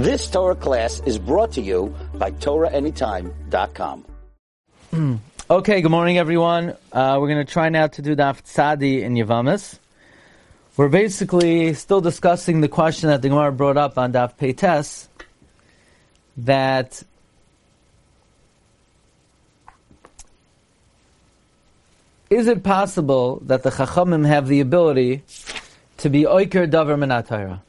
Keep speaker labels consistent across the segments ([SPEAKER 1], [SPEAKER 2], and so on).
[SPEAKER 1] This Torah class is brought to you by TorahAnytime.com.
[SPEAKER 2] Okay, good morning, everyone. Uh, we're going to try now to do Daf Tzadi in Yavamis. We're basically still discussing the question that the Gemara brought up on Daf Peites that is it possible that the Chachamim have the ability to be Oiker Davar Menatayra?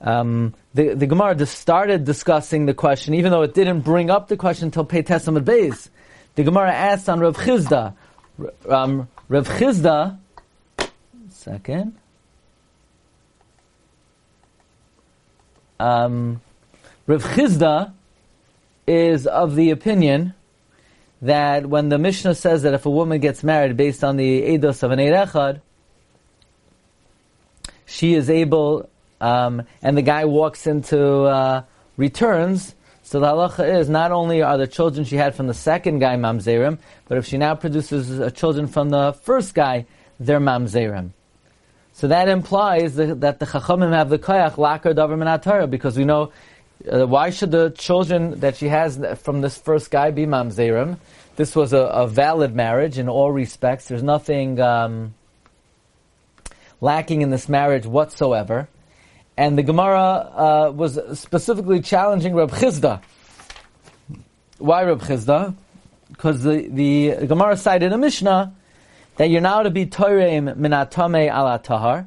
[SPEAKER 2] Um, the, the Gemara just started discussing the question, even though it didn't bring up the question until Peites Amid Beis. The Gemara asked on Rav Chizda, um, Rav Chizda, second, um, Rav Chizda is of the opinion that when the Mishnah says that if a woman gets married based on the Eidos of an Eid she is able, um, and the guy walks into uh, returns, so the halacha is not only are the children she had from the second guy mamzerim, but if she now produces children from the first guy, they're mamzerim. So that implies that, that the chachamim have the koyach lakar davar minatara because we know uh, why should the children that she has from this first guy be mamzerim? This was a, a, valid marriage in all respects. There's nothing um, lacking in this marriage whatsoever. And the Gemara uh, was specifically challenging Reb Chizda. Why Reb Chizda? Because the, the Gemara cited a Mishnah that you're now to be toireim minatame ala tahar,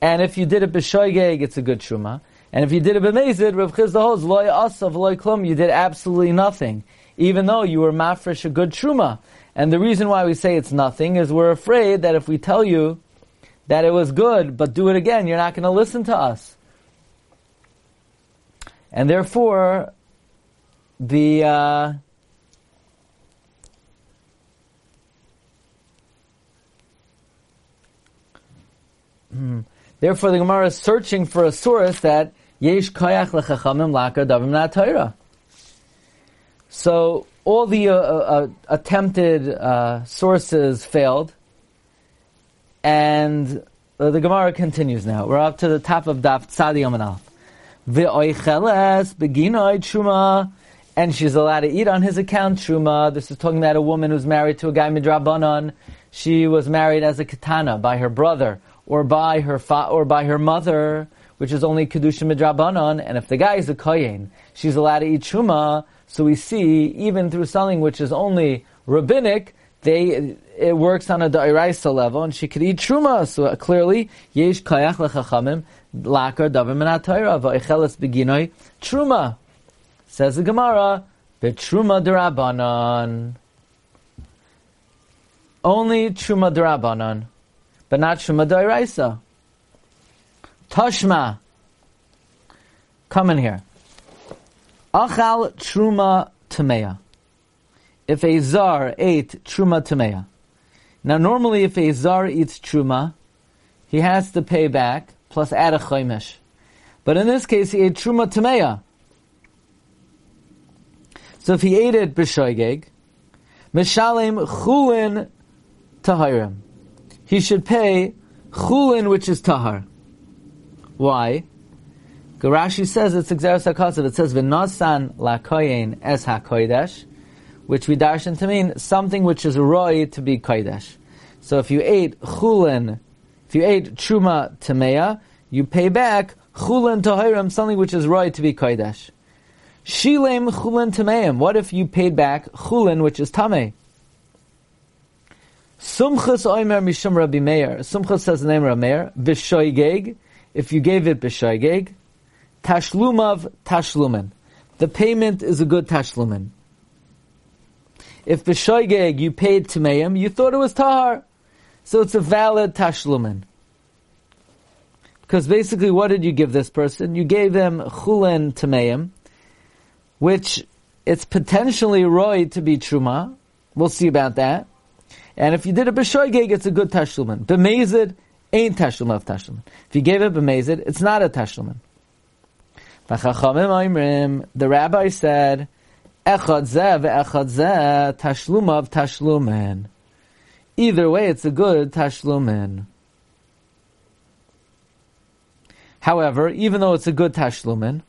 [SPEAKER 2] and if you did it b'shoigeg, it's a good truma. And if you did it b'mezid, Reb Chizda holds loy asav loy klum, you did absolutely nothing, even though you were mafresh a good truma. And the reason why we say it's nothing is we're afraid that if we tell you that it was good, but do it again, you're not going to listen to us. And therefore, the uh, hmm, therefore the Gemara is searching for a source that yesh koyach lechachamim laka davim na So all the uh, uh, attempted uh, sources failed. And uh, the Gemara continues now. We're up to the top of Daf Tzadi Amanal. V'oicheles beginoid truma, and she's allowed to eat on his account truma. This is talking about a woman who's married to a guy midrabanon. She was married as a katana by her brother or by her fa- or by her mother, which is only kedusha midrabanon. And if the guy is a kohen, she's allowed to eat truma. So we see even through selling, which is only rabbinic, they it works on a da'iraisa level, and she could eat truma. So uh, clearly, yesh kayach lechachamim lakar davim minatayra va'icheles beginoi truma. Says the Gemara, betruma derabanan. Only truma derabanan, but not truma da'iraisa. Tashma. Come in here. Achal truma tameya if a zar ate truma tameya. Now, normally, if a zar eats truma, he has to pay back plus add a chaimish. But in this case, he ate truma tameya. So if he ate it b'shoigeg, mishalem chulin tahirim. He should pay chulin, which is tahar. Why? Garashi says it's exeris hakasav. It says v'nasan lakoyin es hakoidesh which we darshan to mean something which is roy to be kodesh. So if you ate chulin, if you ate truma tameya, you pay back chulin tahirim, something which is roy to be kodesh. Shilem chulin tameim. What if you paid back chulin, which is tameh? Sumchas oimer mishum Rabbi Meir. Sumchas says the name Rabbi Meir. B'shoigeg. If you gave it b'shoigeg. Tashlumav tashlumen. The payment is a good tashlumen. If b'shoigeg you paid Tameim, you thought it was Tahar. So it's a valid Tashlumin. Because basically, what did you give this person? You gave them Chulen Tameim, which it's potentially Roy to be Truma. We'll see about that. And if you did a B'shoigeg, it's a good Tashlumin. B'mezid ain't Tashlumin of Tashlumin. If you gave it B'mezid, it's not a Tashlumin. The rabbi said, Tashlumav tashlumen. Either way, it's a good tashlumen. However, even though it's a good tashlumin,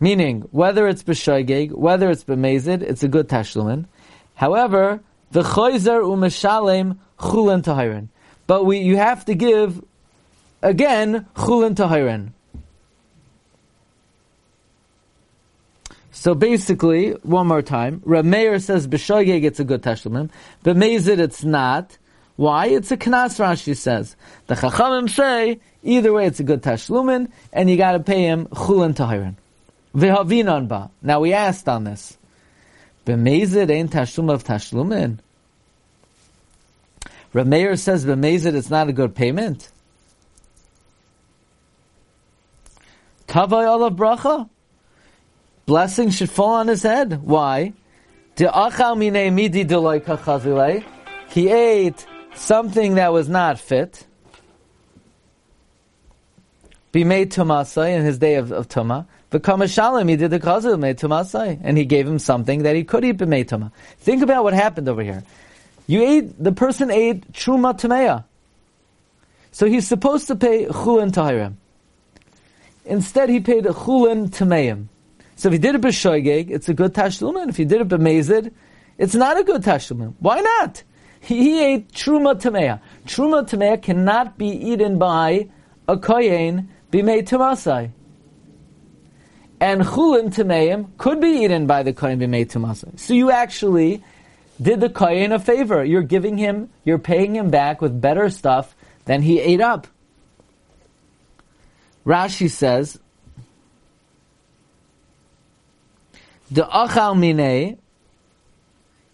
[SPEAKER 2] meaning whether it's b'shoigeg, whether it's b'mezid, it's a good tashlumin. However, the choizer u'meshalem chulin tahirin. But we, you have to give, again, chulin tahirin. So basically, one more time, Rameir says b'shoigeg it's a good tashlumin, b'mezid it's not. Why? It's a knas, Rashi says. The chachamim say, either way it's a good tashlumin, and you gotta pay him chulin tahirin. V'havinan ba. Now we asked on this. B'mezid ain't tashlum of tashlumin. Rameir says b'mezid it's not a good payment. Tavai olav bracha blessing should fall on his head. Why? He ate something that was not fit. Be made tumasai in his day of, of tuma. V'kamashalim, he did the of made tumasai, and he gave him something that he could eat b'mei tuma. Think about what happened over here. You ate, the person ate truma tameya. So he's supposed to pay chulin tahirim. Instead, he paid chulin tameim. So if he did it b'shoigeg, it's a good tashlumin. If he did it b'mezid, it's not a good tashlumin. Why not? He, ate truma tameya. Truma tameya cannot be eaten by a kohen b'mei tumasai. And chulim tameim could be eaten by the kohen b'mei tumasai. So you actually did the kohen a favor. You're giving him, you're paying him back with better stuff than he ate up. Rashi says, the achal mine,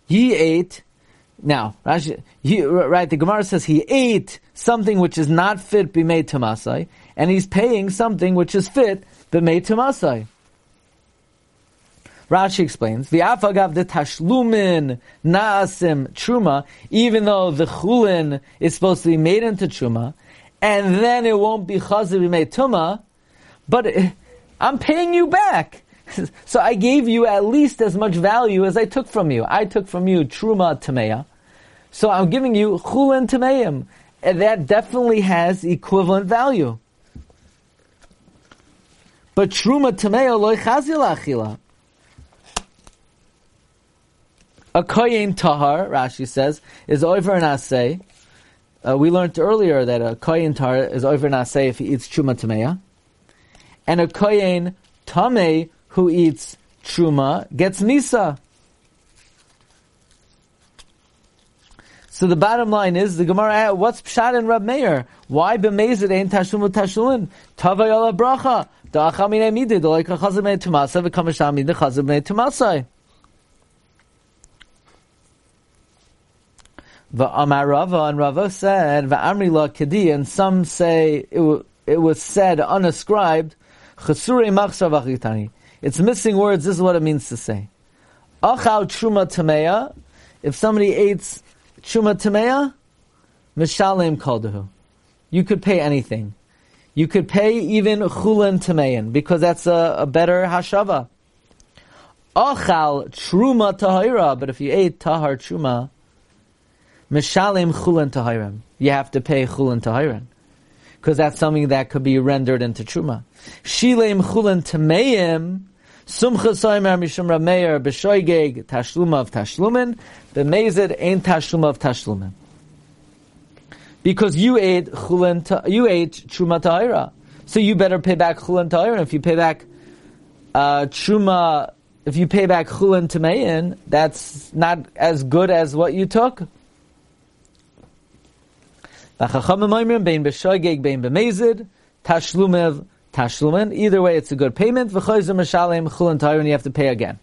[SPEAKER 2] he ate. Now, Rashi, he, right? The Gemara says he ate something which is not fit b'mei tamasai, and he's paying something which is fit b'mei tamasai. Rashi explains, the afagav the tashlumin naasim truma, even though the chulin is supposed to be made into truma, and then it won't be chazer b'mei tuma, but eh, I'm paying you back. so I gave you at least as much value as I took from you. I took from you truma tameya. So I'm giving you chulin tameim. And that definitely has equivalent value. But truma tameya loy chazil achila. A koyin tahar, Rashi says, is over an. Uh, we learned earlier that a koyin tahar is over an if he eats truma tameya. And a koyin tameh who eats truma gets nisa. So the bottom line is the Gemara. What's pshat in Rab Meir? Why b'mezid ain't tashlumu tashlun? Tavay ala bracha. Da'acham minei midid. Like a chazim mei tumasa v'kamasham midid chazim mei tumasai. V'amar Rava and Rava said v'amri la kedi and some say it, it was said unascribed chasure machshav achitani. It's missing words. This is what it means to say. Achal truma tameya. If somebody eats truma tameya, mishalim kaldahu. You could pay anything. You could pay even chulan tameyan because that's a, a better hashava. Achal truma tahira. But if you ate tahar truma, mishalim chulan tahirim. You have to pay chulan tahirim because that's something that could be rendered into truma. Shilem chulan tameim Sumcha Soimer Mishum Rameir B'shoigeg Tashluma of Tashlumin B'mezid Ain't Tashluma of Tashlumin because you ate chulin, you ate truma ta'ira, so you better pay back chulin ta'ira. If you pay back uh, truma, if you pay back chulin tamein, that's not as good as what you took. bein b'shoigeg bein b'mezid tashlumev tashlumin. Either way, it's a good payment. V'choyzer mishalim chulin and you have to pay again.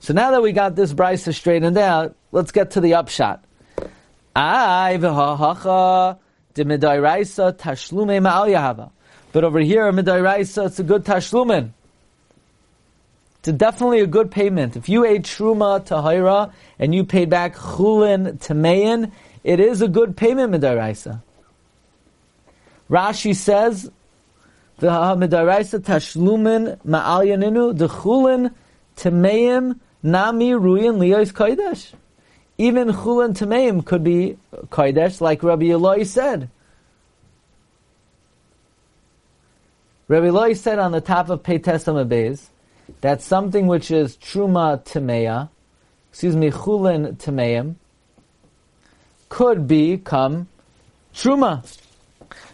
[SPEAKER 2] So now that we got this brisa straightened out, let's get to the upshot. Ay v'hahacha tashlume ma'al yahava. But over here, midairaisa, it's a good tashlumin. It's definitely a good payment. If you ate truma tahira and you paid back chulin tamein, it is a good payment midairaisa. Rashi says the midaraisa tashlumin ma'al yaninu the chulin tameim nami ruyin liyos kodesh. Even chulin tameim could be kodesh, like Rabbi Eloi said. Rabbi Loi said on the top of Peites Beis that something which is Truma Timeya, excuse me, Chulin Timeim, could become Truma.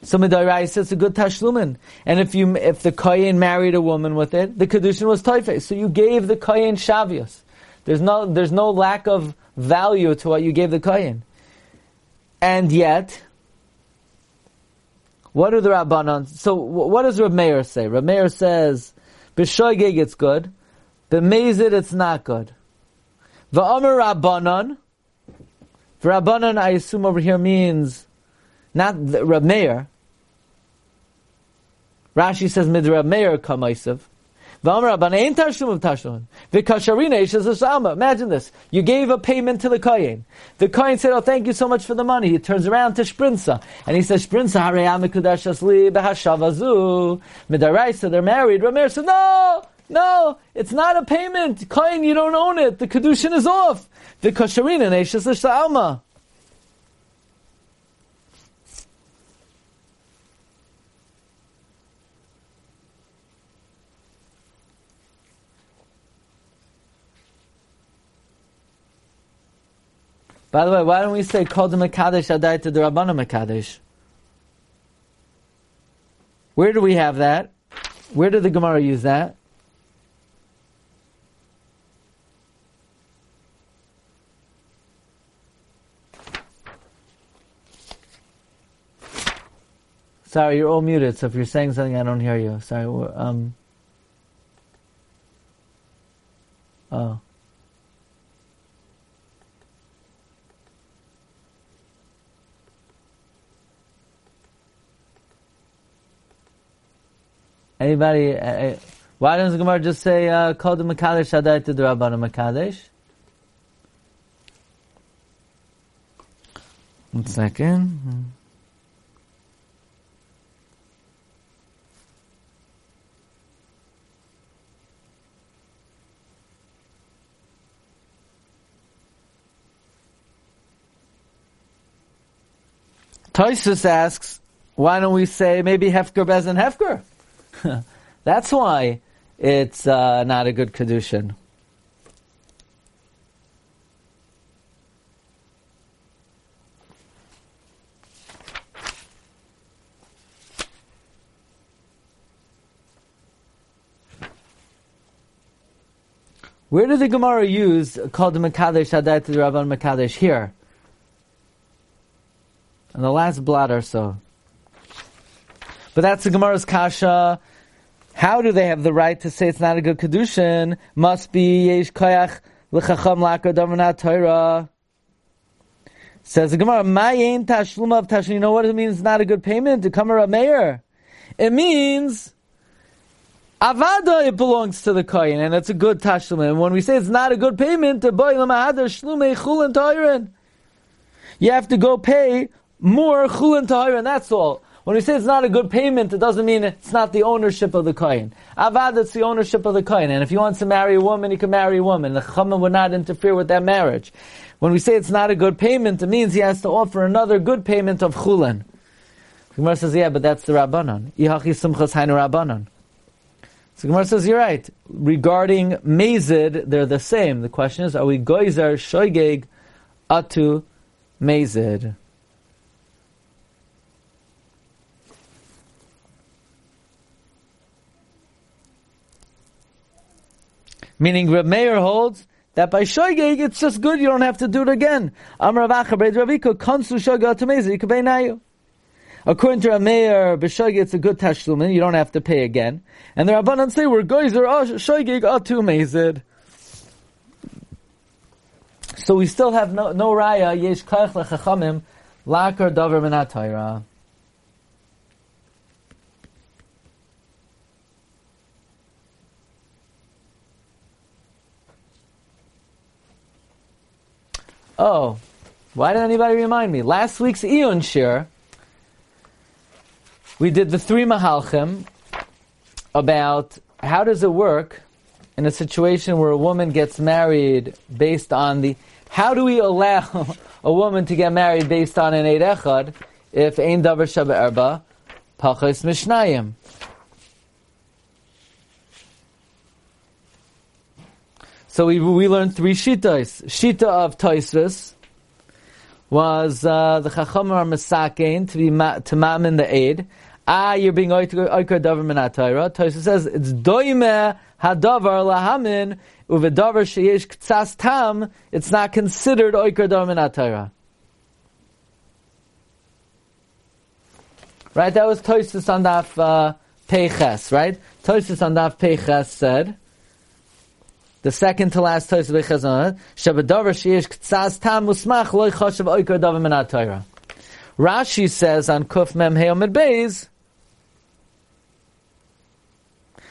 [SPEAKER 2] Says it's a good tashlumin. And if you, if the kohen married a woman with it, the kedushin was toife. So you gave the kohen shavios. There's no, there's no lack of value to what you gave the kohen. And yet, what do the Rabbanon? So what does Rab Meir say? Rab Meir says, b'shoigig it's good, b'mezid it's not good. V'omer Rabbanon, Rabbanon I assume over here means not the, Rab Meir. Rashi says mid Rab Meir kamaisav. Imagine this. You gave a payment to the Kohen. The Kohen said, oh, thank you so much for the money. He turns around to Sprinza. And he says, Sprinza, Midaraisa, they're married. Rameir said, no, no, it's not a payment. Kohen, you don't own it. The Kedushin is off. The Kosharina, Neshas L'Sha'alma. By the way, why don't we say Kol Makadesh Adai to the Rabbana Makadesh? Where do we have that? Where did the Gemara use that? Sorry, you're all muted, so if you're saying something, I don't hear you. Sorry. Um. Oh. Anybody? Uh, uh why doesn't Gemara just say uh, "Kol the Makadesh Adai to the Rabbana Makadesh"? One second. Toisus asks, why don't we say maybe Hefker Bez and Hefker? That's why it's uh, not a good kedushin. Where did the Gemara use called the Makadesh to the Rabban Makadesh here? In the last blot or so. But that's the Gemara's kasha. How do they have the right to say it's not a good kedushin? Must be yesh koyach l'chacham lakar Torah. Says the Gemara, "Mayin tashlum of tashlum." You know what it means? It's not a good payment to come a mayor. It means avada. It belongs to the kohen, and it's a good tashlum. And when we say it's not a good payment, to boy lamahadar shlume chulin toirin, you have to go pay more chulin toirin. That's all. When we say it's not a good payment, it doesn't mean it's not the ownership of the kohen. Avad, it's the ownership of the kohen. And if he wants to marry a woman, he can marry a woman. The chama would not interfere with that marriage. When we say it's not a good payment, it means he has to offer another good payment of chulin. The Gemara says, yeah, but that's the Rabbanon. Ihachi sumchas hainu Rabbanon. So Gemara says, you're right. Regarding Mazid, they're the same. The question is, are we goizer shoigeg atu Mazid? Meaning Reb Meir holds that by shoygeg it's just good, you don't have to do it again. According to Rameir, b'shoigeg it's a good tashlumin, you don't have to pay again. And the Rabbanan say we're goyzer oh, shoygeg atu mezid. So we still have no, no raya yesh kach lechachamim lakar davar minatayra. Oh, why didn't anybody remind me? Last week's Eon Shir, we did the three Mahalchim about how does it work in a situation where a woman gets married based on the, how do we allow a woman to get married based on an Eid Echad if Ein Davar Shaba Erba, Pachas Mishnayim? So we, we learned three shitas. Shita of Toisvis was uh, the Chacham are Masakein to be ma, to mamin the aid. Ah, you're being oikar davar min Toisvis says it's doime hadavar lahamin uvedavar sheyesh ktsas tam. It's not considered oikar davar min Right, that was Toisvis on daf uh, Peiches, right? Toisvis on daf Peches said the second to last Tosa Bechazon, Shabadavar Sheish Ktsas Tam Musmach Loi Choshev Oikar Davar Menat Torah. Rashi says on Kuf Mem Heomid Beis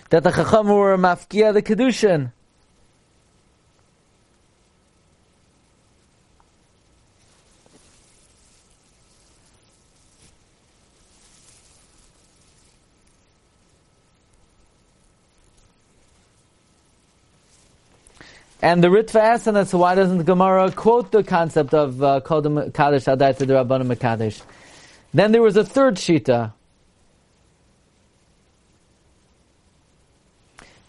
[SPEAKER 2] that the Chacham were mafkia the Kedushin. And the Ritva asks, and that's why doesn't Gemara quote the concept of uh, Kaddish Adai to the Rabbanim Mekadesh? Then there was a third Shita.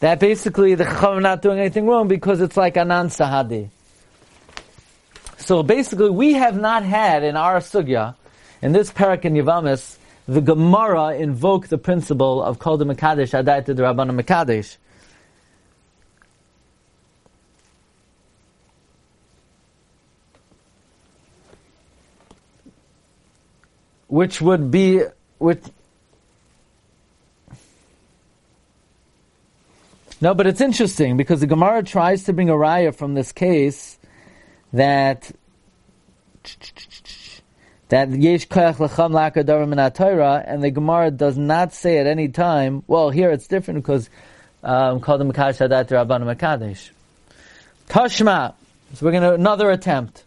[SPEAKER 2] That basically the Chacham not doing anything wrong because it's like Anan Sahadi. So basically we have not had in our Sugya, in this Parak in Yavamis, the Gemara invoke the principle of Kodem to the Rabbanim Mekadesh. Which would be which No, but it's interesting because the Gemara tries to bring a raya from this case that that yesh koyach lecham lakadarim min Torah, and the Gemara does not say at any time. Well, here it's different because um, called the Makadosh Hadat Rabban Makadesh. Tashma. So we're going to another attempt.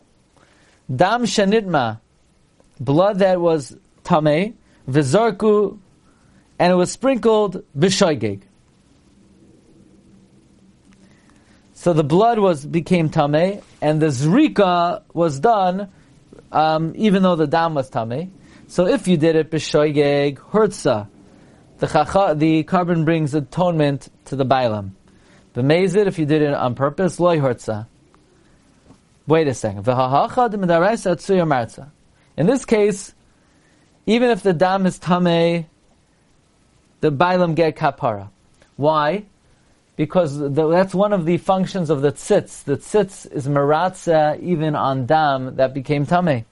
[SPEAKER 2] Dam shanitma blood that was tame, vizarku, and it was sprinkled b'shoigeg. So the blood was became tame, and the zrika was done, um, even though the dam was tame. So if you did it b'shoigeg hurtza, the chacha, the carbon brings atonement to the bailam. B'mezid, if you did it on purpose, loy hurtza. Wait a second. In this case, even if the dam is tame, the bailam get kapara. Why? Because the, that's one of the functions of the tzitz. The tzitz is maratza even on dam that became tame.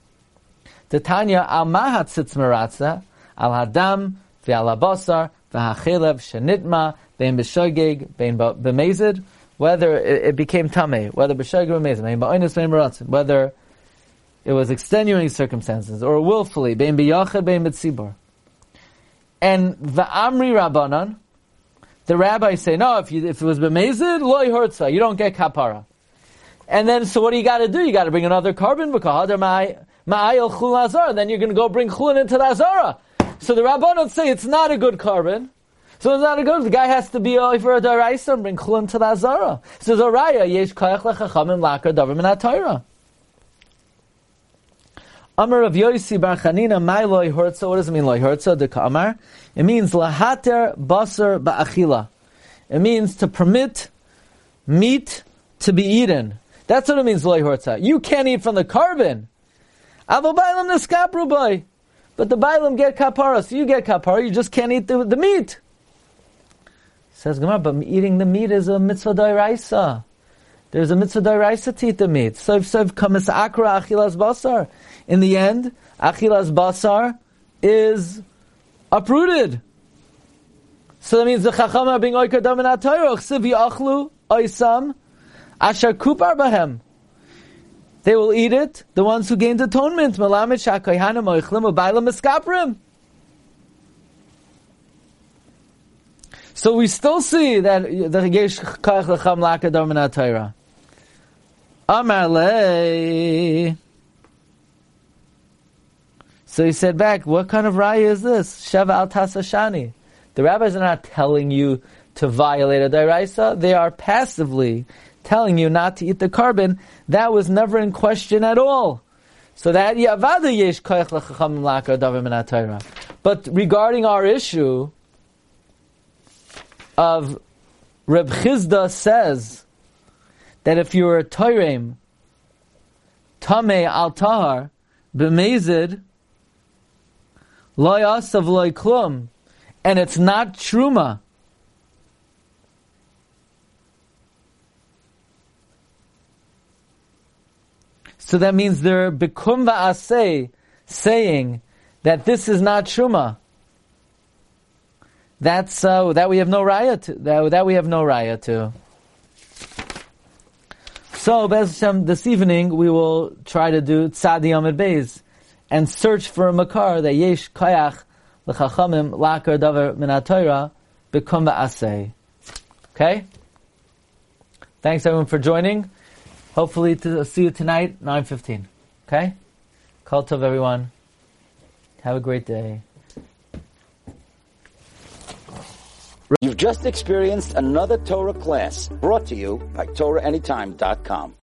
[SPEAKER 2] The Tanya al mahat tzitz maratza al hadam ve'al abasar ve'hachelev shenitma bein b'shogeg bein b'mezid whether it, it became tame, whether b'shogeg or b'mezid, whether it was extenuating circumstances, or willfully, bein biyachad, bein betzibor. And the Amri Rabbanan, the rabbis say, no, if, you, if it was bemezid, loy hurtza, you don't get kapara. And then, so what do you got to do? You got to bring another carbon, then you're going to go bring chulin into the azara. So the Rabbanon say it's not a good carbon. So it's not a good. The guy has to be over a daraisa and bring chulin to the azara. So the raya yesh koyach lechachamim lakar davar min Amar of Yosi Bar Chanina, my loy hurtza. What does it mean, loy hurtza? The Amar. It means lahater basar ba'achila. It means to permit meat to be eaten. That's what it means, loy hurtza. You can't eat from the carbon. Avo bailam neskapru boy. But the bailam get kapara, so you get kapara. You just can't eat the, the meat. Says Gemara, but eating the meat is a mitzvah dairaisa. There's a mitzvah dairaisa to eat the meat. So if so kamis akra achilas basar in the end, achilas basar is uprooted. So that means the chacham are being oikar dam and chsiv yachlu oisam asher kupar bahem. They will eat it, the ones who gained atonement. Malamit shakoyhanim oichlim ubaylam eskaprim. So we still see that the yesh kach lecham lakadam and Torah. Amalei. So he said back, what kind of raya is this? Sheva al tasashani. The rabbis are not telling you to violate a dairaisa. They are passively telling you not to eat the carbon. That was never in question at all. So that yavada yesh koyach lechacham laka davim But regarding our issue of Reb Chizda says that if you are a toirem, tame al tahar, b'mezid, loy asav loy klum, and it's not truma, So that means they're bikum va'aseh, saying that this is not truma. That's uh, that we have no raya to. That, that we have no raya to. So, Bez Hashem, this evening we will try to do Tzadi Amid Beis and search for a makar that yesh koyach l'chachamim lakar davar min ha-Torah bikum va'aseh. Okay? Thanks everyone for joining. Hopefully to see you tonight, 9.15. Okay? Call tov everyone. Have a great day.
[SPEAKER 1] You've just experienced another Torah class brought to you by TorahAnytime.com.